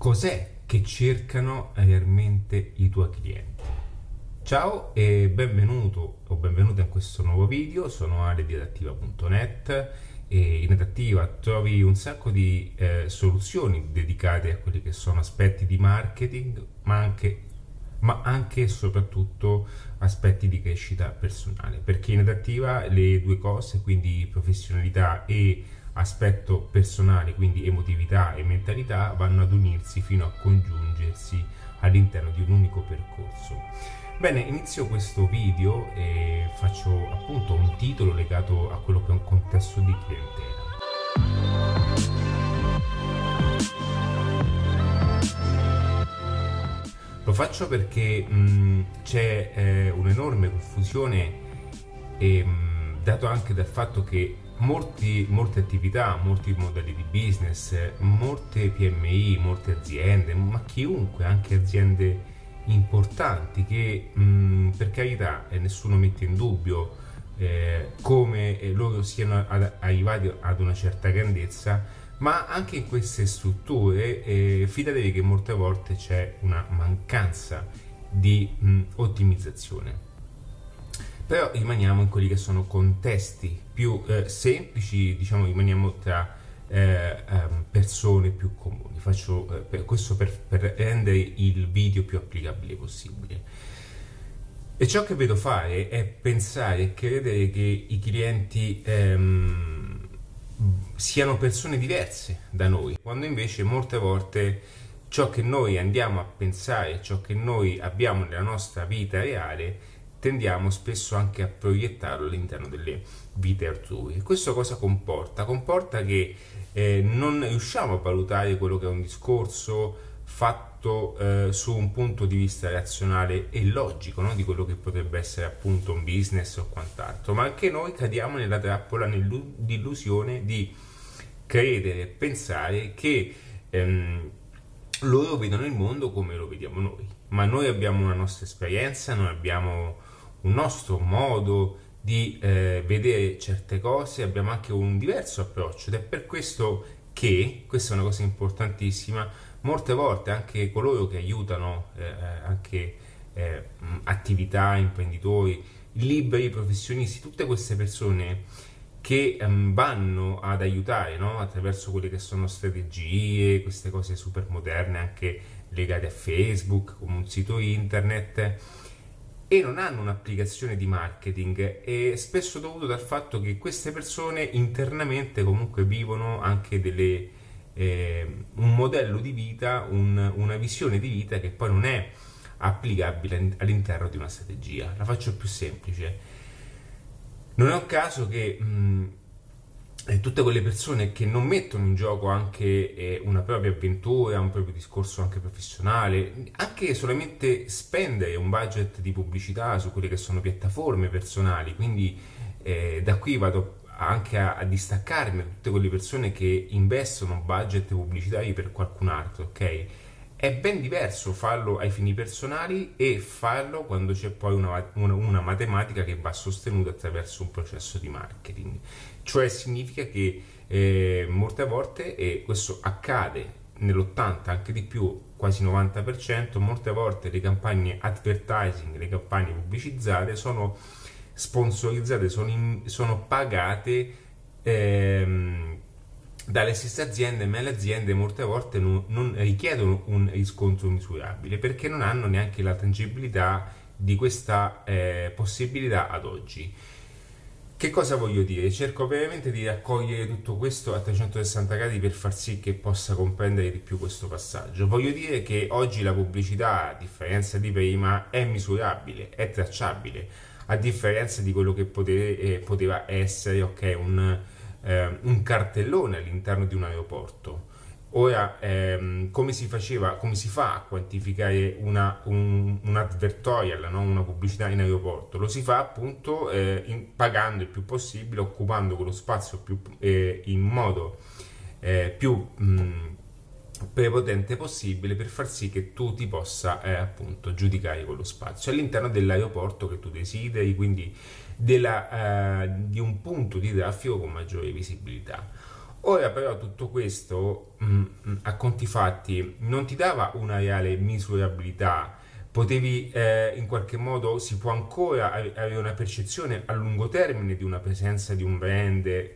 cos'è che cercano realmente i tuoi clienti. Ciao e benvenuto o benvenuta in questo nuovo video, sono Ale di adattiva.net e in adattiva trovi un sacco di eh, soluzioni dedicate a quelli che sono aspetti di marketing, ma anche ma anche e soprattutto aspetti di crescita personale, perché in adattiva le due cose, quindi professionalità e aspetto personale, quindi emotività e mentalità, vanno ad unirsi fino a congiungersi all'interno di un unico percorso. Bene, inizio questo video e faccio appunto un titolo legato a quello che è un contesto di clientela. Lo faccio perché mh, c'è eh, un'enorme confusione e, mh, dato anche dal fatto che molti, molte attività, molti modelli di business, molte PMI, molte aziende, ma chiunque, anche aziende importanti che mh, per carità eh, nessuno mette in dubbio eh, come eh, loro siano ad, arrivati ad una certa grandezza, ma anche in queste strutture eh, fidatevi che molte volte c'è una mancanza di mh, ottimizzazione. Però rimaniamo in quelli che sono contesti più eh, semplici, diciamo rimaniamo tra eh, ehm, persone più comuni. Faccio eh, per questo per, per, rendere il video più applicabile possibile. E ciò che vedo fare è pensare e credere che i clienti ehm, siano persone diverse da noi, quando invece molte volte ciò che noi andiamo a pensare, ciò che noi abbiamo nella nostra vita reale, tendiamo spesso anche a proiettarlo all'interno delle vite altrui. Questo cosa comporta? Comporta che eh, non riusciamo a valutare quello che è un discorso fatto eh, su un punto di vista razionale e logico no? di quello che potrebbe essere appunto un business o quant'altro, ma anche noi cadiamo nella trappola nell'illusione di credere e pensare che ehm, loro vedono il mondo come lo vediamo noi, ma noi abbiamo una nostra esperienza, noi abbiamo un nostro modo di eh, vedere certe cose, abbiamo anche un diverso approccio ed è per questo che, questa è una cosa importantissima, molte volte anche coloro che aiutano eh, eh anche eh, attività, imprenditori, liberi, professionisti, tutte queste persone che um, vanno ad aiutare no? attraverso quelle che sono strategie, queste cose super moderne anche legate a Facebook, come un sito internet e non hanno un'applicazione di marketing e spesso dovuto dal fatto che queste persone internamente comunque vivono anche delle, eh, un modello di vita, un, una visione di vita che poi non è applicabile all'interno di una strategia. La faccio più semplice. Non è un caso che mh, tutte quelle persone che non mettono in gioco anche eh, una propria avventura, un proprio discorso anche professionale, anche solamente spendere un budget di pubblicità su quelle che sono piattaforme personali, quindi eh, da qui vado anche a, a, distaccarmi da tutte quelle persone che investono budget pubblicitari per qualcun altro, ok? È ben diverso farlo ai fini personali e farlo quando c'è poi una, una, una matematica che va sostenuta attraverso un processo di marketing. Cioè significa che eh, molte volte, e questo accade nell'80 anche di più, quasi 90%, molte volte le campagne advertising, le campagne pubblicizzate sono sponsorizzate, sono, in, sono pagate ehm, dalle stesse aziende, ma le aziende molte volte non, non, richiedono un riscontro misurabile perché non hanno neanche la tangibilità di questa eh, possibilità ad oggi. Che cosa voglio dire? Cerco brevemente di raccogliere tutto questo a 360 gradi per far sì che possa comprendere di più questo passaggio. Voglio dire che oggi la pubblicità, a differenza di prima, è misurabile, è tracciabile, a differenza di quello che pote- eh, poteva essere okay, un, eh, un cartellone all'interno di un aeroporto Ora, ehm, come si faceva, come si fa a quantificare una, un, un advertorial, no? una pubblicità in aeroporto? Lo si fa appunto eh, in, pagando il più possibile, occupando quello spazio più, eh, in modo eh, più mh, prepotente possibile per far sì che tu ti possa eh, appunto giudicare quello spazio all'interno dell'aeroporto che tu desideri, quindi della, eh, di un punto di traffico con maggiore visibilità. Ora però tutto questo mm, mm, a conti fatti non ti dava una reale misurabilità, potevi eh, in qualche modo, si può ancora avere una percezione a lungo termine di una presenza di un brand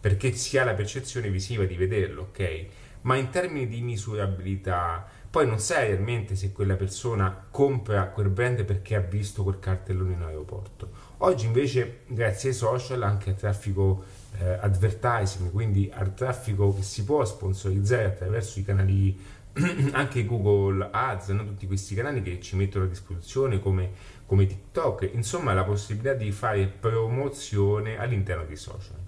perché si ha la percezione visiva di vederlo, ok? Ma in termini di misurabilità, poi non sai realmente se quella persona compra quel brand perché ha visto quel cartellone in aeroporto. Oggi invece, grazie ai social, anche al traffico eh, advertising, quindi al traffico che si può sponsorizzare attraverso i canali, anche Google Ads, no? tutti questi canali che ci mettono a disposizione come, come TikTok, insomma la possibilità di fare promozione all'interno dei social.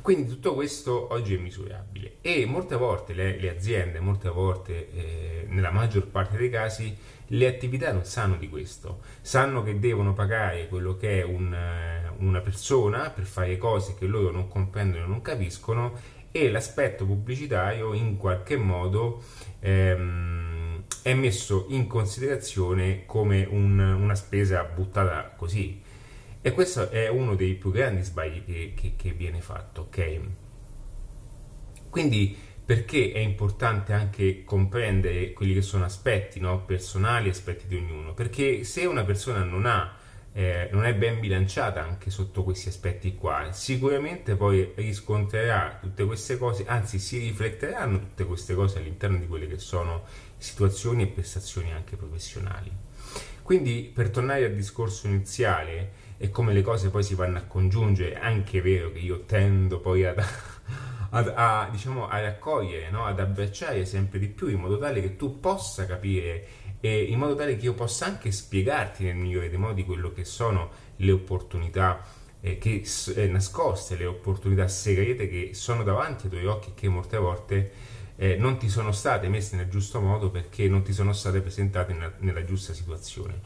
Quindi tutto questo oggi è misurabile e molte volte le, le aziende, molte volte eh, nella maggior parte dei casi, le attività non sanno di questo, sanno che devono pagare quello che è un, eh, una persona per fare cose che loro non comprendono e non capiscono e l'aspetto pubblicitario in qualche modo ehm, è messo in considerazione come un, una spesa buttata così e questo è uno dei più grandi sbagli che, che, che viene fatto, ok? Quindi perché è importante anche comprendere quelli che sono aspetti no? personali, aspetti di ognuno? Perché se una persona non ha eh, non è ben bilanciata anche sotto questi aspetti qua, sicuramente poi riscontrerà tutte queste cose, anzi si rifletteranno tutte queste cose all'interno di quelle che sono situazioni e prestazioni anche professionali. Quindi per tornare al discorso iniziale, e come le cose poi si vanno a congiungere, è anche vero che io tendo poi ad, ad, a, diciamo, a raccogliere, no? ad abbracciare sempre di più in modo tale che tu possa capire e in modo tale che io possa anche spiegarti nel migliore dei modi quello che sono le opportunità eh, che, eh, nascoste, le opportunità segrete che sono davanti ai tuoi occhi e che molte volte eh, non ti sono state messe nel giusto modo perché non ti sono state presentate nella, nella giusta situazione.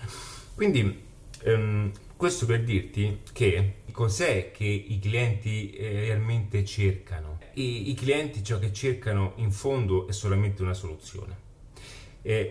Quindi ehm, questo per dirti che cos'è che i clienti eh, realmente cercano. I, I, clienti ciò che cercano in fondo è solamente una soluzione.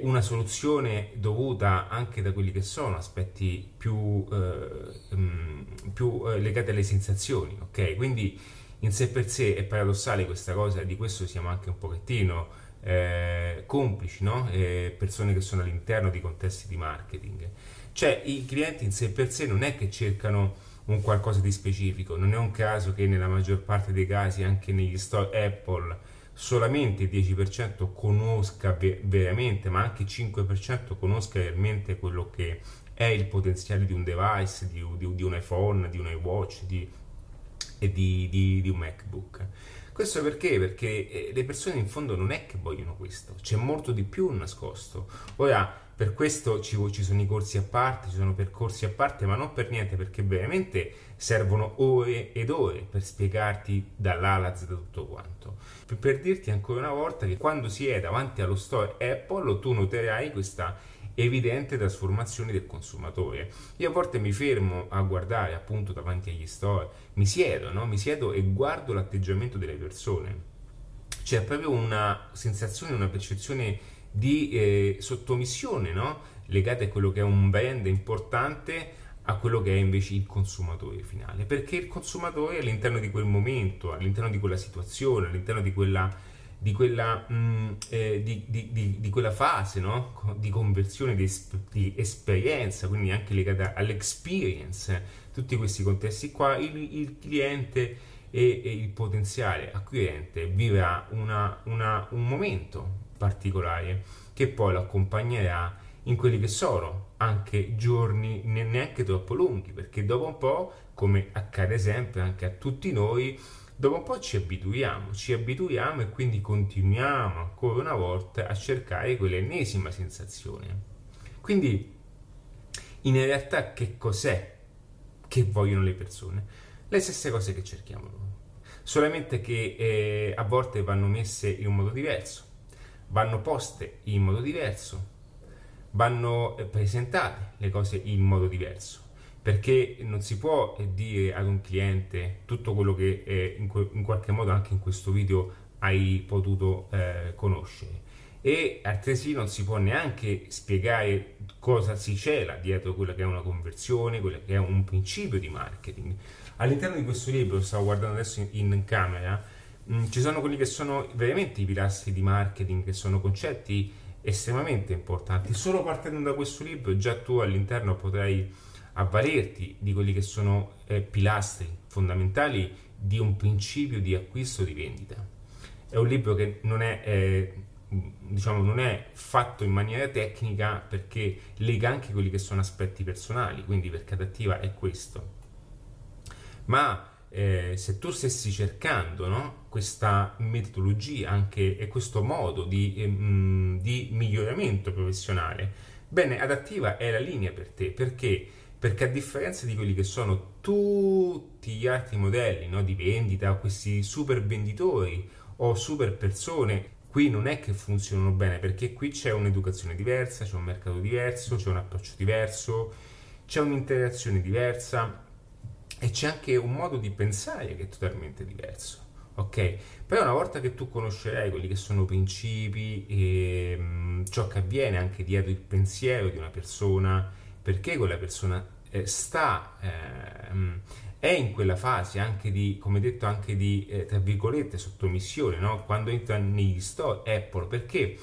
Una soluzione dovuta anche da quelli che sono aspetti più, eh, mm, più eh, legati alle sensazioni, ok? Quindi in sé per sé è paradossale questa cosa, di questo siamo anche un pochettino eh, complici, no? Eh, persone che sono all'interno di contesti di marketing. Cioè i clienti in sé per sé non è che cercano un qualcosa di specifico, non è un caso che nella maggior parte dei casi anche negli store Apple solamente il 10% conosca ve- veramente, ma anche il 5% conosca realmente quello che è il potenziale di un device, di, di, di un iPhone, di un iWatch di, e di, di un MacBook. Questo perché? Perché eh, le persone in fondo non è che vogliono questo, c'è molto di più nascosto. Ora, per questo ci, ci, sono i corsi a parte, ci sono percorsi a parte, ma non per niente, perché veramente servono ore ed ore per spiegarti dall'A alla Z tutto quanto. Per, per dirti ancora una volta che quando si è davanti allo store Apple, tu noterai questa evidente trasformazione del consumatore. Io a volte mi fermo a guardare appunto davanti agli store, mi siedo, no? mi siedo e guardo l'atteggiamento delle persone. C'è proprio una sensazione, una percezione di eh, sottomissione no? legate a quello che è un brand importante a quello che è invece il consumatore finale perché il consumatore all'interno di quel momento all'interno di quella situazione all'interno di quella, di quella, mh, mm, eh, di, di, di, quella fase no? di conversione di, di, esperienza quindi anche legata all'experience tutti questi contesti qua il, il cliente e, e, il potenziale acquirente vivrà una, una, un momento particolare che poi lo accompagnerà in quelli che sono anche giorni neanche troppo lunghi, perché dopo un po', come accade sempre anche a tutti noi, dopo un po' ci abituiamo, ci abituiamo e quindi continuiamo ancora una volta a cercare quell'ennesima sensazione. Quindi, in realtà, che cos'è che vogliono le persone? Le stesse cose che cerchiamo solamente che eh, a volte vanno messe in un modo diverso vanno poste in modo diverso, vanno eh, presentate le cose in modo diverso, perché non si può eh, dire ad un cliente tutto quello che eh, in, qualche modo anche in questo video hai potuto conoscere e altresì non si può neanche spiegare cosa si cela dietro quella che è una conversione, quella che è un principio di marketing. All'interno di questo libro, stavo guardando adesso in camera, Mm, ci sono quelli che sono veramente i pilastri di marketing, che sono concetti estremamente importanti. Solo partendo da questo libro già tu all'interno potrai avvalerti di quelli che sono eh, pilastri fondamentali di un principio di acquisto di vendita. È un libro che non è, eh, diciamo, non è fatto in maniera tecnica perché lega anche quelli che sono aspetti personali, quindi perché adattiva è questo. Ma eh, se tu stessi cercando no, questa metodologia anche, e questo modo di, eh, di miglioramento professionale, bene, adattiva è la linea per te. Perché? Perché a differenza di quelli che sono tutti gli altri modelli no, di vendita, questi super venditori o super persone, qui non è che funzionano bene perché qui c'è un'educazione diversa, c'è un mercato diverso, c'è un approccio diverso, c'è un'interazione diversa e c'è anche un modo di pensare che è totalmente diverso. Ok? Però una volta che tu conoscerai quelli che sono principi e mh, ciò che avviene anche dietro il pensiero di una persona, perché quella persona eh, sta, eh, è in quella fase anche di, come detto, anche di, eh, tra virgolette, sottomissione, no? quando entra negli store Apple, perché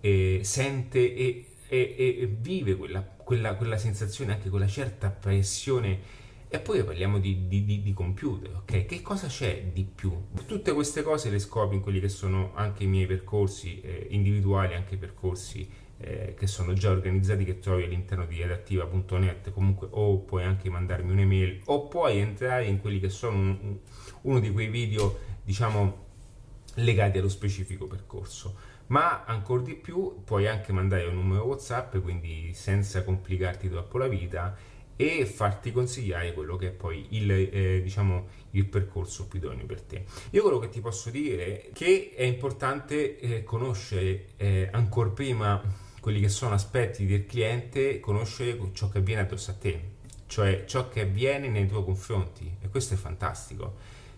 eh, sente e, e, e vive quella, quella, quella, sensazione, anche quella certa pressione. E poi parliamo di, di, di, di, computer, ok? Che cosa c'è di più? Tutte queste cose le scopri in quelli che sono anche i miei percorsi eh, individuali, anche percorsi eh, che sono già organizzati che trovi all'interno di redattiva.net comunque o puoi anche mandarmi un'email o puoi entrare in quelli che sono un, uno di quei video diciamo legati allo specifico percorso ma ancora di più puoi anche mandare un numero whatsapp quindi senza complicarti troppo la vita e farti consigliare quello che è poi il, eh, diciamo, il percorso più idoneo per te. Io quello che ti posso dire è che è importante eh, conoscere eh, ancora prima quelli che sono aspetti del cliente, conoscere ciò che avviene addosso a te, cioè ciò che avviene nei tuoi confronti e questo è fantastico.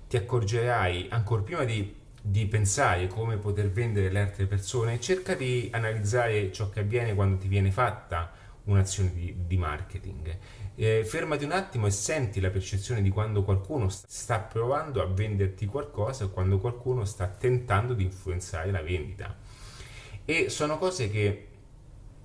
Ti accorgerai ancora prima di, di pensare come poter vendere le altre persone, cerca di analizzare ciò che avviene quando ti viene fatta un'azione di, di marketing. Eh, fermati un attimo e senti la percezione di quando qualcuno sta provando a venderti qualcosa o quando qualcuno sta tentando di influenzare la vendita. E sono cose che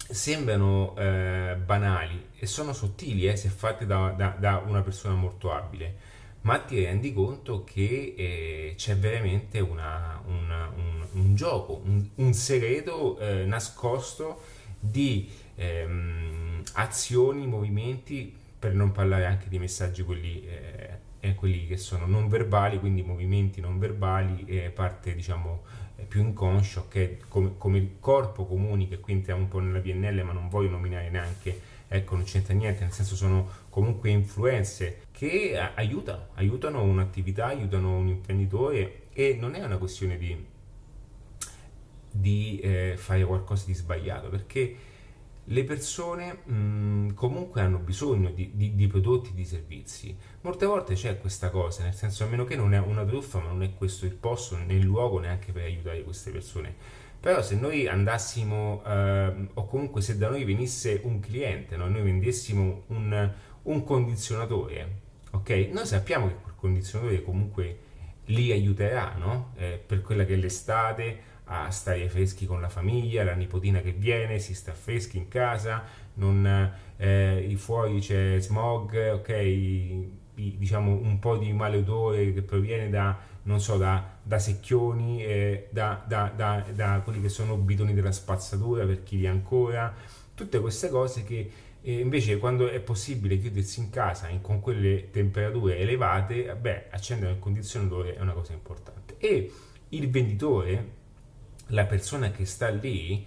sembrano eh, banali e sono sottili eh, se fatte da, da, da, una persona molto abile, ma ti rendi conto che eh, c'è veramente una, una, un, un, gioco, un, un segreto eh, nascosto di ehm, azioni, movimenti, per non parlare anche di messaggi quelli, eh, quelli che sono non verbali, quindi movimenti non verbali, parte diciamo più inconscio che come, come, il corpo comunica, qui entriamo un po' nella PNL ma non voglio nominare neanche, ecco non c'entra niente, nel senso sono comunque influenze che aiutano, aiutano un'attività, aiutano un imprenditore e non è una questione di, di eh, fare qualcosa di sbagliato perché le persone mh, comunque hanno bisogno di, di, di, prodotti, di servizi. Molte volte c'è questa cosa, nel senso a meno che non è una truffa, ma non è questo il posto né il luogo neanche per aiutare queste persone. Però se noi andassimo, eh, o comunque se da noi venisse un cliente, no? noi vendessimo un, un condizionatore, ok? Noi sappiamo che quel condizionatore comunque li aiuterà, no? eh, per quella che è l'estate, a stare freschi con la famiglia, la nipotina che viene, si sta freschi in casa, non, eh, fuori c'è smog, ok, diciamo un po' di maleodore che proviene da, non so, da, da secchioni, eh, da, da, da, quelli che sono bidoni della spazzatura per chi vi ancora, tutte queste cose che eh, invece quando è possibile chiudersi in casa in, con quelle temperature elevate, beh, accendere il condizionatore è una cosa importante. E il venditore la persona che sta lì,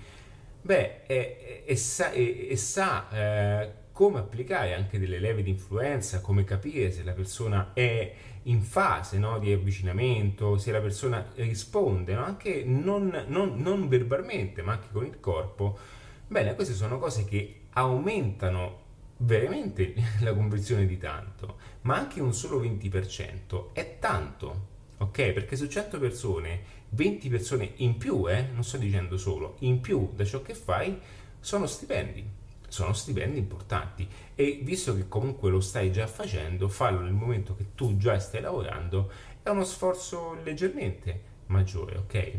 beh, è, è, sa, è, sa eh, come applicare anche delle leve di influenza, come capire se la persona è in fase no, di avvicinamento, se la persona risponde, no? anche non, non, non verbalmente, ma anche con il corpo. Bene, queste sono cose che aumentano veramente la conversione di tanto, ma anche un solo 20% è tanto ok? Perché su 100 persone, 20 persone in più, eh, non sto dicendo solo, in più da ciò che fai, sono stipendi. Sono stipendi importanti e visto che comunque lo stai già facendo, fallo nel momento che tu già stai lavorando è uno sforzo leggermente maggiore, ok?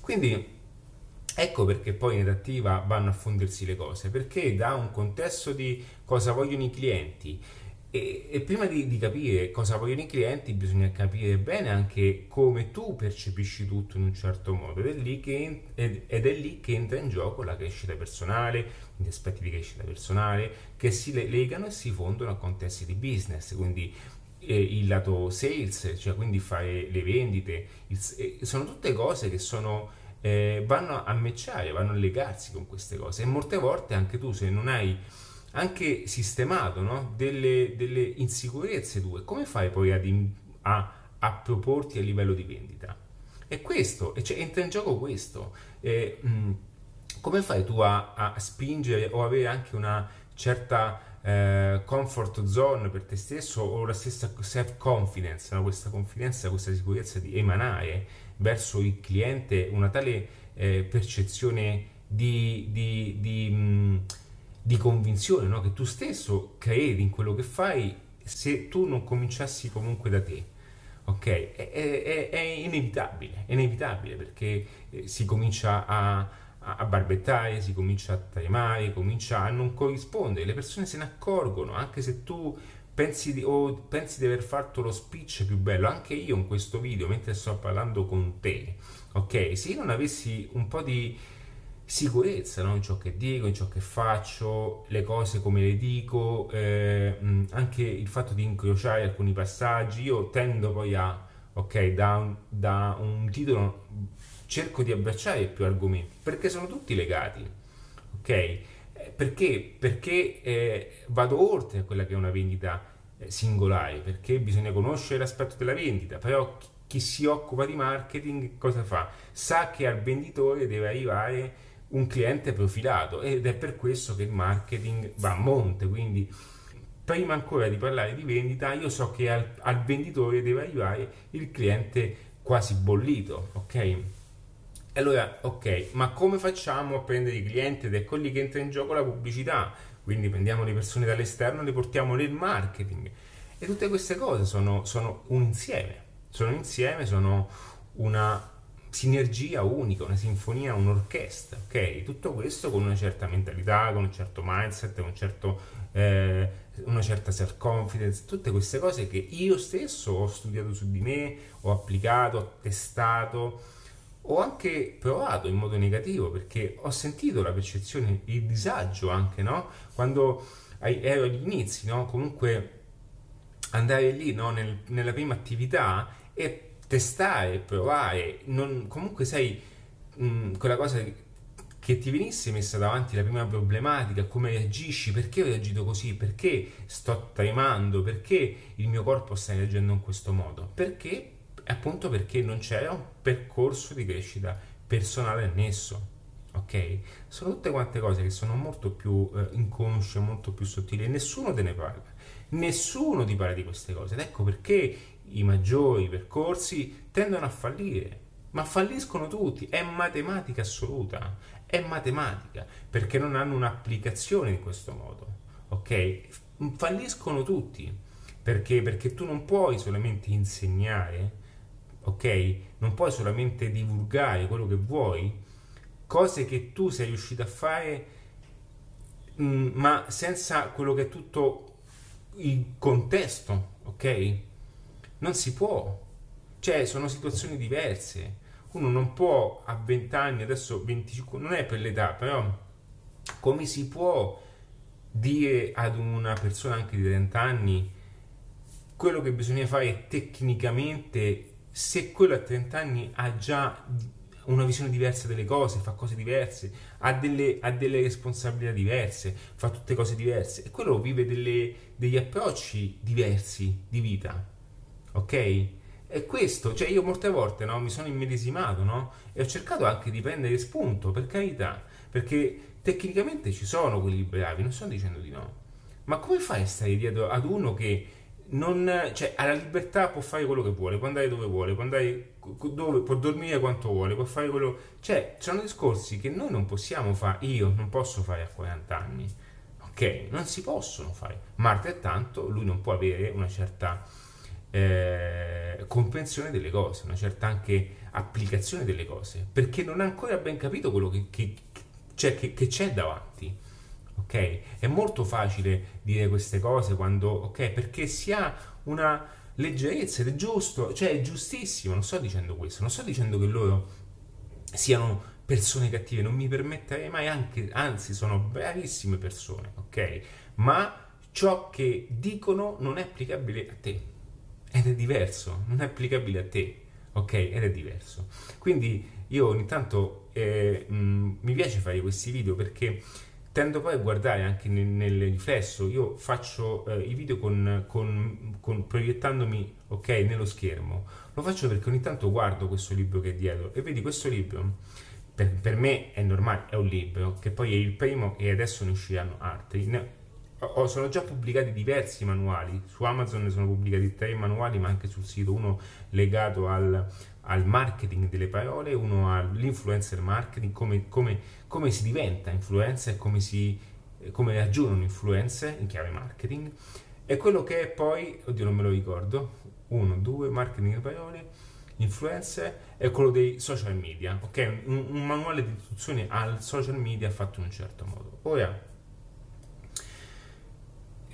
Quindi ecco perché poi in redattiva vanno a fondersi le cose, perché da un contesto di cosa vogliono i clienti, e, e, prima di, di, capire cosa vogliono i clienti bisogna capire bene anche come tu percepisci tutto in un certo modo. Ed è lì che, ed, ed è lì che entra in gioco la crescita personale, gli aspetti di crescita personale che si legano e si fondono a contesti di business, quindi eh, il lato sales, cioè quindi fare le vendite, il, eh, sono tutte cose che sono, eh, vanno a matchare, vanno a legarsi con queste cose. E molte volte anche tu se non hai anche sistemato no? delle, delle, insicurezze tue, come fai poi ad, a, a, proporti a livello di vendita? E questo, cioè, entra in gioco questo. Eh, mh, come fai tu a, a, spingere o avere anche una certa eh, comfort zone per te stesso o la stessa self confidence, no? questa confidenza, questa sicurezza di emanare verso il cliente una tale eh, percezione di, di, di mh, di convinzione, no? che tu stesso credi in quello che fai se tu non cominciassi comunque da te. Ok? È, è, è inevitabile, è inevitabile perché eh, si comincia a, a, barbettare, si comincia a tremare, comincia a non corrispondere, le persone se ne accorgono, anche se tu pensi di, o pensi di aver fatto lo speech più bello, anche io in questo video, mentre sto parlando con te, ok? Se io non avessi un po' di sicurezza no? in ciò che dico, in ciò che faccio, le cose come le dico, eh, anche il fatto di incrociare alcuni passaggi. Io tendo poi a, ok, da un, da un titolo cerco di abbracciare più argomenti perché sono tutti legati, ok? Eh, perché? Perché eh, vado oltre a quella che è una vendita eh, singolare, perché bisogna conoscere l'aspetto della vendita, però chi si occupa di marketing cosa fa? Sa che al venditore deve arrivare un cliente profilato ed è per questo che il marketing va a monte, quindi prima ancora di parlare di vendita io so che al, al venditore deve arrivare il cliente quasi bollito, ok? Allora, ok, ma come facciamo a prendere i clienti? Ed ecco lì che entra in gioco la pubblicità. Quindi prendiamo le persone dall'esterno e le portiamo nel marketing. E tutte queste cose sono, sono un insieme. Sono insieme, sono una sinergia unica, una sinfonia, un'orchestra, ok? Tutto questo con una certa mentalità, con un certo mindset, un certo, eh, una certa self-confidence, tutte queste cose che io stesso ho studiato su di me, ho applicato, ho testato, ho anche provato in modo negativo perché ho sentito la percezione, il disagio anche, no? Quando ero agli inizi, no? Comunque andare lì, no? Nel, nella prima attività e testare, provare, non, comunque sai, mh, mm, quella cosa che ti venisse messa davanti la prima problematica, come reagisci, perché ho reagito così, perché sto tremando, perché il mio corpo sta reagendo in questo modo, perché appunto perché non c'era un percorso di crescita personale annesso. Ok? Sono tutte quante cose che sono molto più eh, inconsce, molto più sottili e nessuno te ne parla. Nessuno ti parla di queste cose ed ecco perché i maggiori percorsi tendono a fallire, ma falliscono tutti, è matematica assoluta, è matematica, perché non hanno un'applicazione in questo modo, ok? Falliscono tutti, perché? Perché tu non puoi solamente insegnare, ok? Non puoi solamente divulgare quello che vuoi, cose che tu sei riuscito a fare, mm, ma senza quello che è tutto il contesto, ok? Non si può. Cioè, sono situazioni diverse. Uno non può a 20 anni, adesso 25, non è per l'età, però come si può dire ad una persona anche di 30 anni quello che bisogna fare tecnicamente se quello a 30 anni ha già una visione diversa delle cose, fa cose diverse, ha delle, ha delle responsabilità diverse, fa tutte cose diverse e quello vive delle, degli approcci diversi di vita ok? E questo, cioè io molte volte no, mi sono immedesimato no? e ho cercato anche di prendere spunto, per carità, perché tecnicamente ci sono quelli bravi, non sto dicendo di no, ma come fai a stare dietro ad uno che non, cioè, ha la libertà, può fare quello che vuole, può andare dove vuole, può, andare dove, può dormire quanto vuole, può fare quello... Cioè, sono discorsi che noi non possiamo fare, io non posso fare a 40 anni, ok? Non si possono fare, ma altrettanto lui non può avere una certa eh, comprensione delle cose, una certa anche applicazione delle cose, perché non ha ancora ben capito quello che, che, c'è, che, che c'è davanti. Ok? È molto facile dire queste cose quando, ok, perché si ha una leggerezza ed è giusto, cioè è giustissimo, non sto dicendo questo, non sto dicendo che loro siano persone cattive, non mi permetterei mai, anche, anzi sono bravissime persone, ok? Ma ciò che dicono non è applicabile a te ed è diverso, non è applicabile a te, ok? Ed è diverso. Quindi io ogni tanto eh, mh, mi piace fare questi video perché tendo poi a guardare anche nel, nel riflesso, io faccio eh, i video con, con, con, proiettandomi ok nello schermo, lo faccio perché ogni tanto guardo questo libro che è dietro e vedi questo libro, per, per me è normale, è un libro, che poi è il primo e adesso ne usciranno altri, Oh, sono già pubblicati diversi manuali, su Amazon ne sono pubblicati tre manuali, ma anche sul sito, uno legato al, al marketing delle parole, uno all'influencer marketing, come, come, come si diventa influencer e come, si, come raggiungono influencer in chiave marketing, e quello che è poi, oddio non me lo ricordo, uno, due, marketing delle parole, influencer, e quello dei social media, ok? Un, un manuale di istruzione al social media fatto in un certo modo. Ora,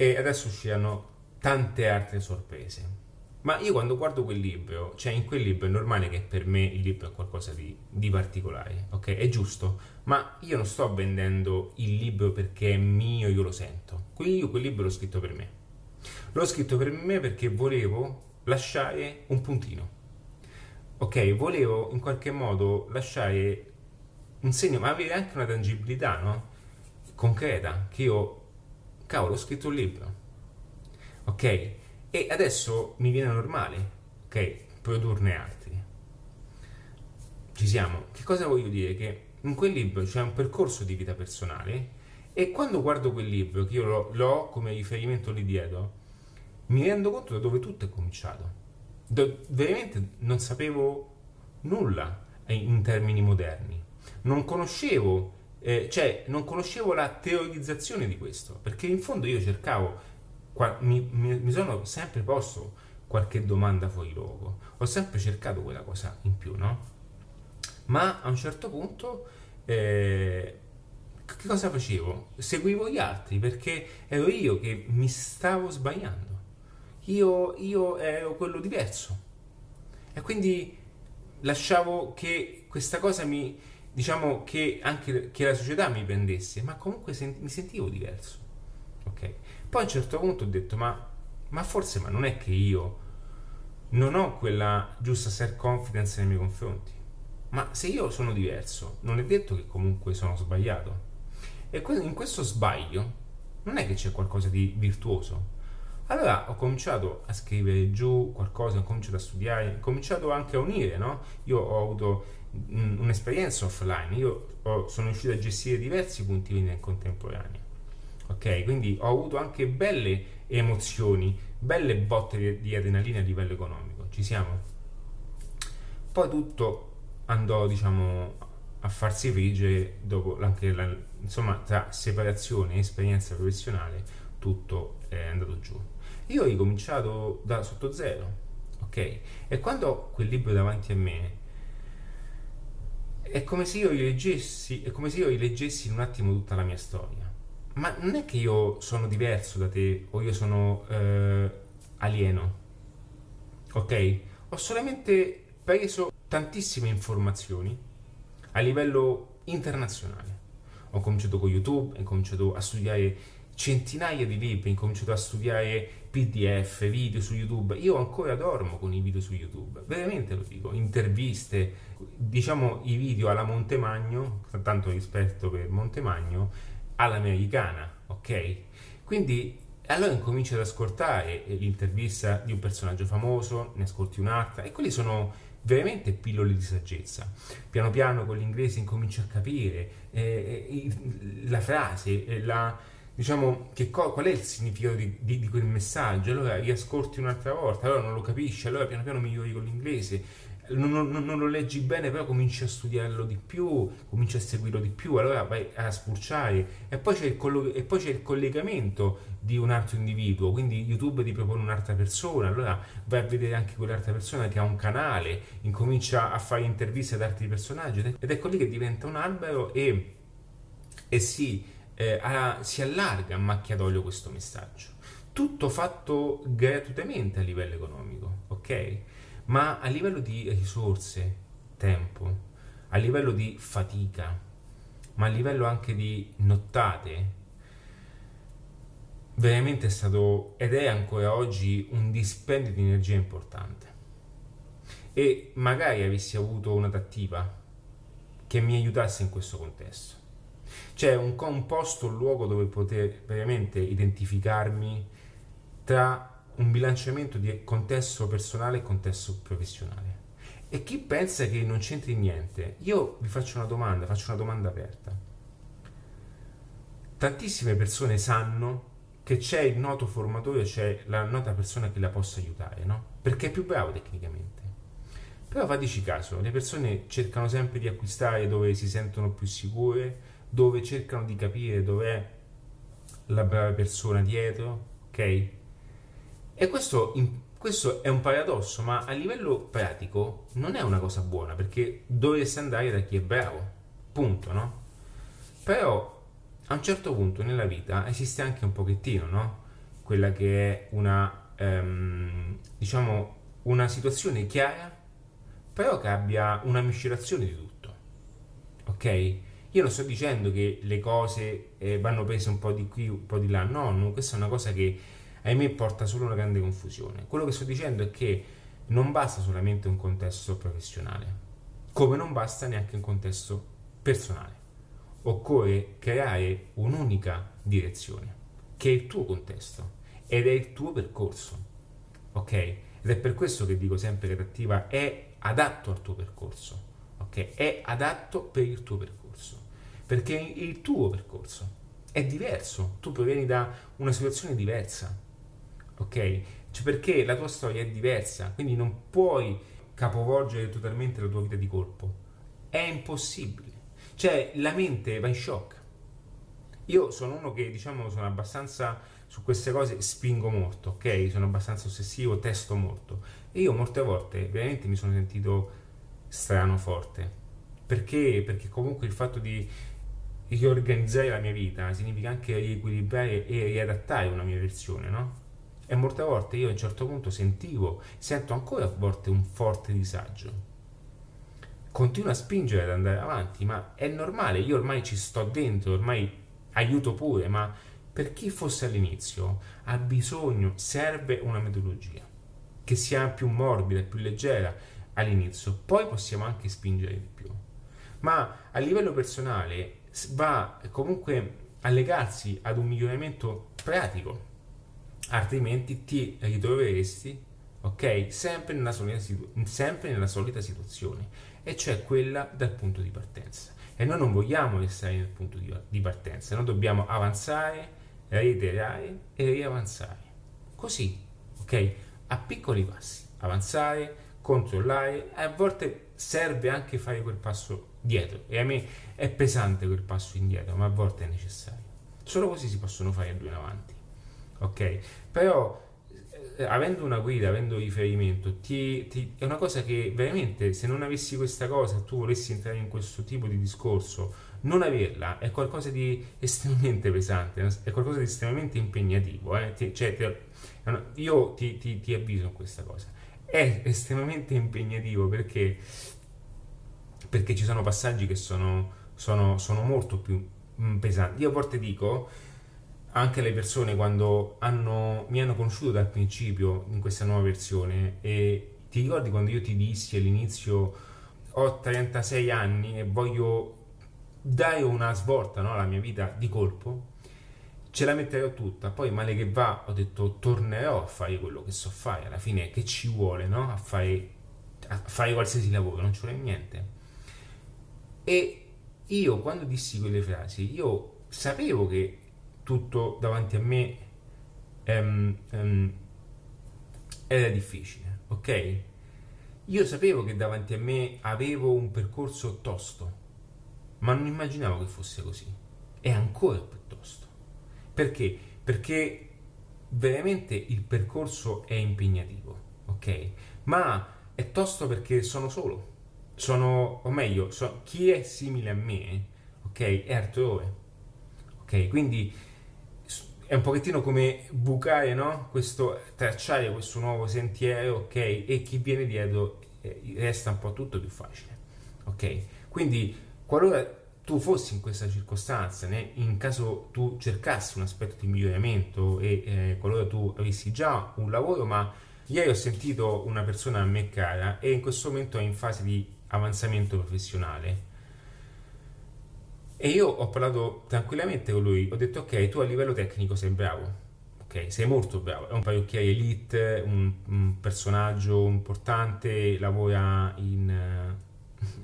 e adesso usciranno tante altre sorprese. Ma io quando guardo quel libro, cioè in quel libro è normale che per me il libro è qualcosa di, di, particolare, ok? È giusto, ma io non sto vendendo il libro perché è mio, io lo sento. Quindi io quel libro l'ho scritto per me. L'ho scritto per me perché volevo lasciare un puntino. Ok, volevo in qualche modo lasciare un segno, ma avere anche una tangibilità, no? Concreta, che io cavolo, ho scritto un libro, ok? E adesso mi viene normale, ok? Produrne altri. Ci siamo. Che cosa voglio dire? Che in quel libro c'è un percorso di vita personale e quando guardo quel libro, che io l'ho, l'ho come riferimento lì dietro, mi rendo conto da dove tutto è cominciato. Do, veramente non sapevo nulla in termini moderni. Non conoscevo eh, cioè non conoscevo la teorizzazione di questo, perché in fondo io cercavo, mi, mi, mi, sono sempre posto qualche domanda fuori luogo, ho sempre cercato quella cosa in più, no? Ma a un certo punto, eh, che cosa facevo? Seguivo gli altri perché ero io che mi stavo sbagliando, io, io ero quello diverso e quindi lasciavo che questa cosa mi, diciamo che anche che la società mi prendesse, ma comunque sent- mi sentivo diverso. Ok? Poi a un certo punto ho detto, ma, ma forse ma non è che io non ho quella giusta self-confidence nei miei confronti. Ma se io sono diverso, non è detto che comunque sono sbagliato. E in questo sbaglio non è che c'è qualcosa di virtuoso. Allora ho cominciato a scrivere giù qualcosa, ho cominciato a studiare, ho cominciato anche a unire, no? Io ho avuto un'esperienza offline, io ho, sono riuscito a gestire diversi punti vendita in contemporanea. Ok, quindi ho avuto anche belle emozioni, belle botte di, di adrenalina a livello economico. Ci siamo? Poi tutto andò, diciamo, a farsi friggere dopo anche la, insomma, tra separazione e esperienza professionale, tutto è andato giù. Io ho ricominciato da sotto zero, ok? E quando quel libro davanti a me, è come se io rileggessi, è come se io rileggessi in un attimo tutta la mia storia. Ma non è che io sono diverso da te o io sono eh, alieno. Ok? Ho solamente preso tantissime informazioni a livello internazionale. Ho cominciato con YouTube, ho cominciato a studiare centinaia di libri, ho cominciato a studiare PDF, video su YouTube. Io ancora dormo con i video su YouTube, veramente lo dico, interviste, diciamo i video alla Montemagno, tanto rispetto per Montemagno, all'americana, ok? Quindi allora incominci ad ascoltare l'intervista di un personaggio famoso, ne ascolti un'altra e quelli sono veramente pillole di saggezza. Piano piano con l'inglese incominci a capire eh, la frase, eh, la, diciamo, co- qual è il significato di, di, di, quel messaggio, allora riascolti un'altra volta, allora non lo capisci, allora piano piano migliori con l'inglese, non, non, non, lo leggi bene, però cominci a studiarlo di più, cominci a seguirlo di più, allora vai a spulciare e poi c'è il, collo- poi c'è il collegamento di un altro individuo, quindi YouTube ti propone un'altra persona, allora vai a vedere anche quell'altra persona che ha un canale, incomincia a fare interviste ad altri personaggi ed ecco lì che diventa un albero e, e si, eh, a, si allarga a macchia d'olio questo messaggio. Tutto fatto gratuitamente a livello economico, ok? Ma a livello di risorse, tempo, a livello di fatica, ma a livello anche di nottate, veramente è stato ed è ancora oggi un dispendio di energia importante. E magari avessi avuto un'adattiva che mi aiutasse in questo contesto. C'è un, un posto, un luogo dove poter veramente identificarmi tra un bilanciamento di contesto personale e contesto professionale. E chi pensa che non c'entri niente, io vi faccio una domanda, faccio una domanda aperta. Tantissime persone sanno che c'è il noto formatore, c'è la nota persona che la possa aiutare, no? Perché è più bravo tecnicamente. Però fatici caso, le persone cercano sempre di acquistare dove si sentono più sicure, dove cercano di capire dov'è la brava persona dietro, ok? E questo, questo, è un paradosso, ma a livello pratico non è una cosa buona, perché dovresti andare da chi è bravo, punto, no? Però a un certo punto nella vita esiste anche un pochettino, no? Quella che è una, ehm, diciamo, una situazione chiara, però che abbia una miscelazione di tutto. Ok? Io non sto dicendo che le cose eh, vanno prese un po' di qui, un po' di là, no, no, questa è una cosa che ahimè porta solo una grande confusione. Quello che sto dicendo è che non basta solamente un contesto professionale, come non basta neanche un contesto personale occorre creare un'unica direzione, che è il tuo contesto ed è il tuo percorso. Ok? Ed è per questo che dico sempre che Reattiva è adatto al tuo percorso. Ok? È adatto per il tuo percorso. Perché il tuo percorso è diverso. Tu provieni da una situazione diversa. Ok? Cioè perché la tua storia è diversa, quindi non puoi capovolgere totalmente la tua vita di colpo. È impossibile. Cioè, la mente va in shock. Io sono uno che, diciamo, sono abbastanza su queste cose spingo molto, ok? Sono abbastanza ossessivo, testo molto. E io molte volte veramente mi sono sentito strano forte. Perché? Perché comunque il fatto di riorganizzare la mia vita significa anche riequilibrare e riadattare una mia versione, no? E molte volte io a un certo punto sentivo, sento ancora a volte un forte disagio continua a spingere ad andare avanti, ma è normale, io ormai ci sto dentro, ormai aiuto pure, ma per chi fosse all'inizio ha bisogno, serve una metodologia che sia più morbida, più leggera all'inizio, poi possiamo anche spingere di più. Ma a livello personale va comunque a legarsi ad un miglioramento pratico, altrimenti ti ritroveresti, ok, sempre nella solita, situ- sempre nella solita situazione e cioè quella dal punto di partenza. E noi non vogliamo restare nel punto di, di partenza, noi dobbiamo avanzare, reiterare e riavanzare. Così, ok? A piccoli passi, avanzare, controllare, a volte serve anche fare quel passo dietro e a me è pesante quel passo indietro, ma a volte è necessario. Solo così si possono fare due in avanti. Ok? Però eh, avendo una guida, avendo riferimento, ti, ti, è una cosa che veramente se non avessi questa cosa, tu volessi entrare in questo tipo di discorso, non averla è qualcosa di estremamente pesante, è qualcosa di estremamente impegnativo. Eh? Ti, cioè, io ti, avviso in questa cosa. È estremamente impegnativo perché, perché ci sono passaggi che sono, sono, sono molto più mm, pesanti. Io a volte dico anche le persone quando hanno, mi hanno conosciuto dal principio in questa nuova versione e ti ricordi quando io ti dissi all'inizio ho 36 anni e voglio dare una svolta no, alla mia vita di colpo ce la metterò tutta poi male che va ho detto tornerò a fare quello che so fare alla fine che ci vuole no? a, fare, a fare qualsiasi lavoro non ci vuole niente e io quando dissi quelle frasi io sapevo che tutto davanti a me um, um, era difficile, ok? io sapevo che davanti a me avevo un percorso tosto, ma non immaginavo che fosse così. È ancora più tosto. Perché? Perché veramente il percorso è impegnativo, ok? Ma è tosto perché sono solo. Sono, o meglio, so, chi è simile a me, ok, è altrove. Ok, quindi è un pochettino come bucare, no? Questo, tracciare questo nuovo sentiero, ok? E chi viene dietro eh, resta un po' tutto più facile, ok? Quindi qualora tu fossi in questa circostanza, né? in caso tu cercassi un aspetto di miglioramento e eh, qualora tu avessi già un lavoro, ma ieri ho sentito una persona a me cara e in questo momento è in fase di avanzamento professionale. E io ho parlato tranquillamente con lui, ho detto ok, tu a livello tecnico sei bravo, ok, sei molto bravo, è un parrucchiere elite, un, un personaggio importante, lavora in, eh,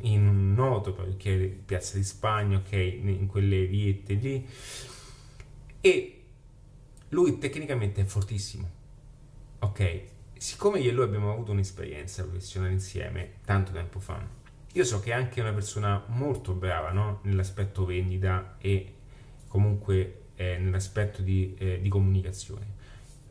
in un noto parrucchiere Piazza di Spagna, ok, in quelle viette lì, e lui tecnicamente è fortissimo, ok, siccome io e lui abbiamo avuto un'esperienza professionale insieme tanto tempo fa, io so che è anche una persona molto brava no? nell'aspetto vendita e comunque eh, nell'aspetto di, eh, di comunicazione.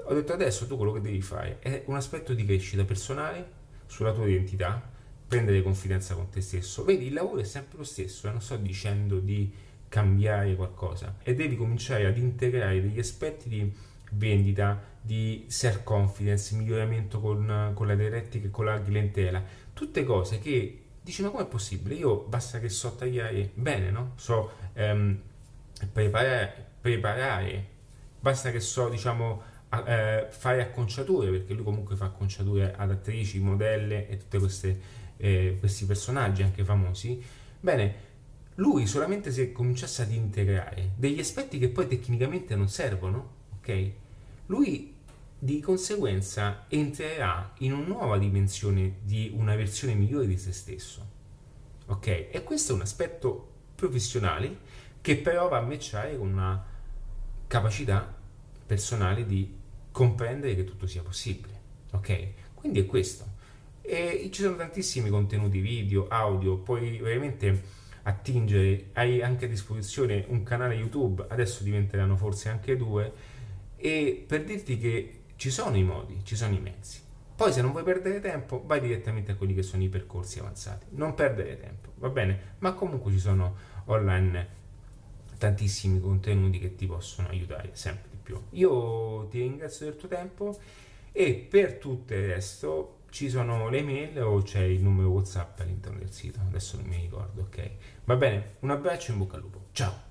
Ho detto adesso tu quello che devi fare è un aspetto di crescita personale sulla tua identità, prendere confidenza con te stesso. Vedi, il lavoro è sempre lo stesso, eh? non sto dicendo di cambiare qualcosa e devi cominciare ad integrare degli aspetti di vendita, di self confidence, miglioramento con, con la direttica e con la clientela, tutte cose che dici ma com'è possibile? Io basta che so tagliare bene, no? So ehm, preparare, preparare, basta che so diciamo eh, fare acconciature, perché lui comunque fa acconciature ad attrici, modelle e tutti eh, questi personaggi anche famosi. Bene, lui solamente se cominciasse ad integrare degli aspetti che poi tecnicamente non servono, ok? Lui di conseguenza entrerà in una nuova dimensione di una versione migliore di se stesso. Ok? E questo è un aspetto professionale che però va a matchare con una capacità personale di comprendere che tutto sia possibile. Ok? Quindi è questo. E ci sono tantissimi contenuti video, audio, puoi veramente attingere, hai anche a disposizione un canale YouTube, adesso diventeranno forse anche due, e per dirti che ci sono i modi, ci sono i mezzi. Poi se non vuoi perdere tempo, vai direttamente a quelli che sono i percorsi avanzati. Non perdere tempo, va bene? Ma comunque ci sono online tantissimi contenuti che ti possono aiutare sempre di più. Io ti ringrazio del tuo tempo e per tutto il resto ci sono le mail o c'è il numero WhatsApp all'interno del sito. Adesso non mi ricordo, ok? Va bene, un abbraccio e in bocca al lupo. Ciao!